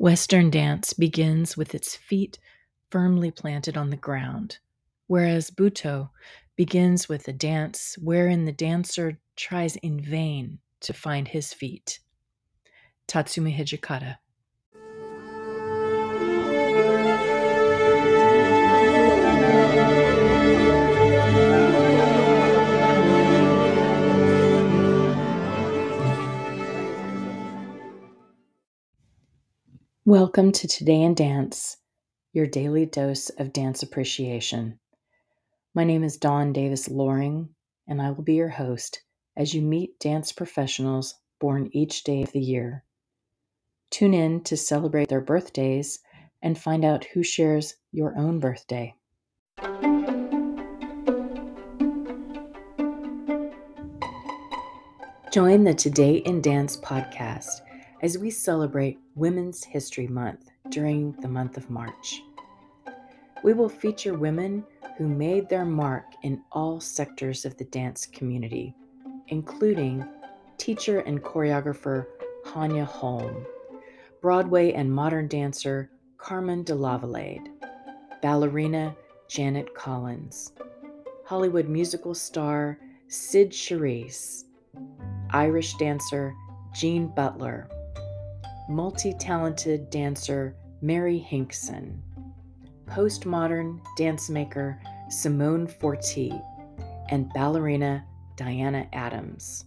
Western dance begins with its feet firmly planted on the ground, whereas Butoh begins with a dance wherein the dancer tries in vain to find his feet. Tatsumi Hijikata. Welcome to Today in Dance, your daily dose of dance appreciation. My name is Dawn Davis Loring, and I will be your host as you meet dance professionals born each day of the year. Tune in to celebrate their birthdays and find out who shares your own birthday. Join the Today in Dance podcast as we celebrate Women's History Month during the month of March. We will feature women who made their mark in all sectors of the dance community, including teacher and choreographer Hanya Holm, Broadway and modern dancer Carmen de Lavallade, ballerina Janet Collins, Hollywood musical star Cyd Charisse, Irish dancer Jean Butler, multi talented dancer Mary Hinkson, postmodern dance maker Simone Forti, and ballerina Diana Adams.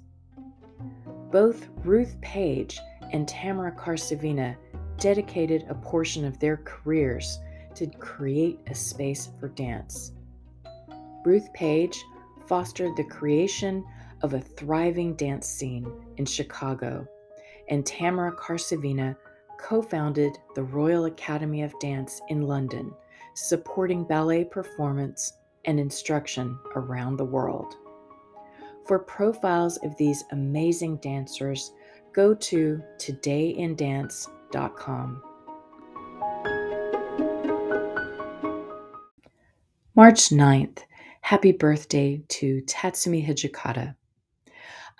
Both Ruth Page and Tamara Karsavina dedicated a portion of their careers to create a space for dance. Ruth Page fostered the creation of a thriving dance scene in Chicago and Tamara Karsavina co founded the Royal Academy of Dance in London, supporting ballet performance and instruction around the world. For profiles of these amazing dancers, go to todayindance.com. March 9th, happy birthday to Tatsumi Hijikata.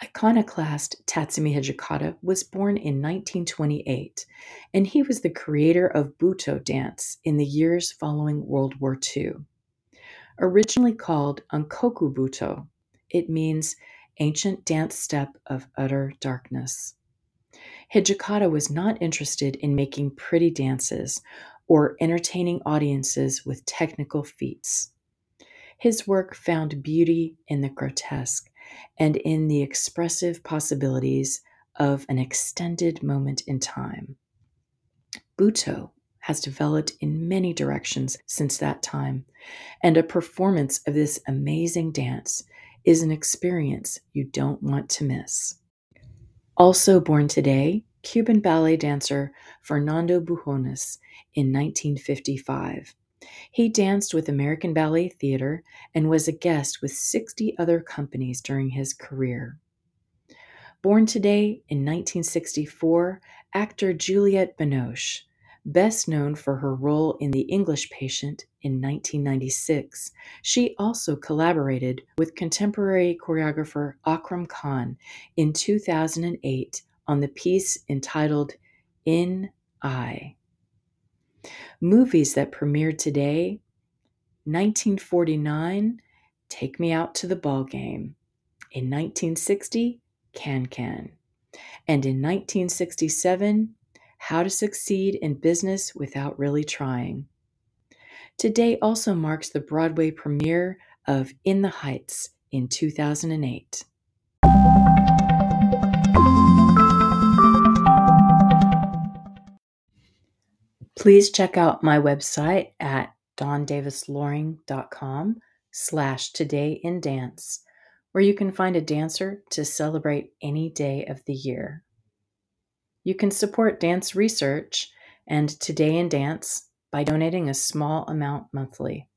Iconoclast Tatsumi Hijikata was born in 1928, and he was the creator of Butoh dance in the years following World War II. Originally called Ankoku Butoh, it means ancient dance step of utter darkness. Hijikata was not interested in making pretty dances or entertaining audiences with technical feats. His work found beauty in the grotesque and in the expressive possibilities of an extended moment in time. Butoh has developed in many directions since that time, and a performance of this amazing dance is an experience you don't want to miss. Also born today, Cuban ballet dancer Fernando Bujones in 1955 he danced with American Ballet Theatre and was a guest with 60 other companies during his career. Born today in 1964, actor Juliette Binoche, best known for her role in The English Patient in 1996, she also collaborated with contemporary choreographer Akram Khan in 2008 on the piece entitled In I. Movies that premiered today 1949, Take Me Out to the Ball Game. In 1960, Can Can. And in 1967, How to Succeed in Business Without Really Trying. Today also marks the Broadway premiere of In the Heights in 2008. Please check out my website at dawndavisloring.com slash today in dance, where you can find a dancer to celebrate any day of the year. You can support dance research and Today in Dance by donating a small amount monthly.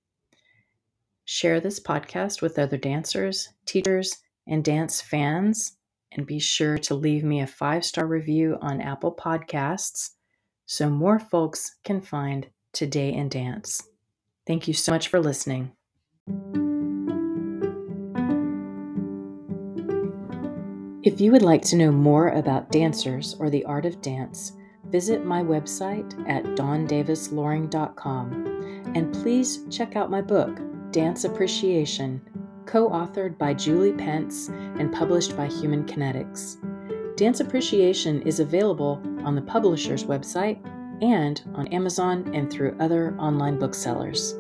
Share this podcast with other dancers, teachers, and dance fans, and be sure to leave me a five star review on Apple Podcasts so more folks can find Today in Dance. Thank you so much for listening. If you would like to know more about dancers or the art of dance, visit my website at dawndavisloring.com and please check out my book, Dance Appreciation, co authored by Julie Pentz and published by Human Kinetics. Dance Appreciation is available on the publisher's website and on Amazon and through other online booksellers.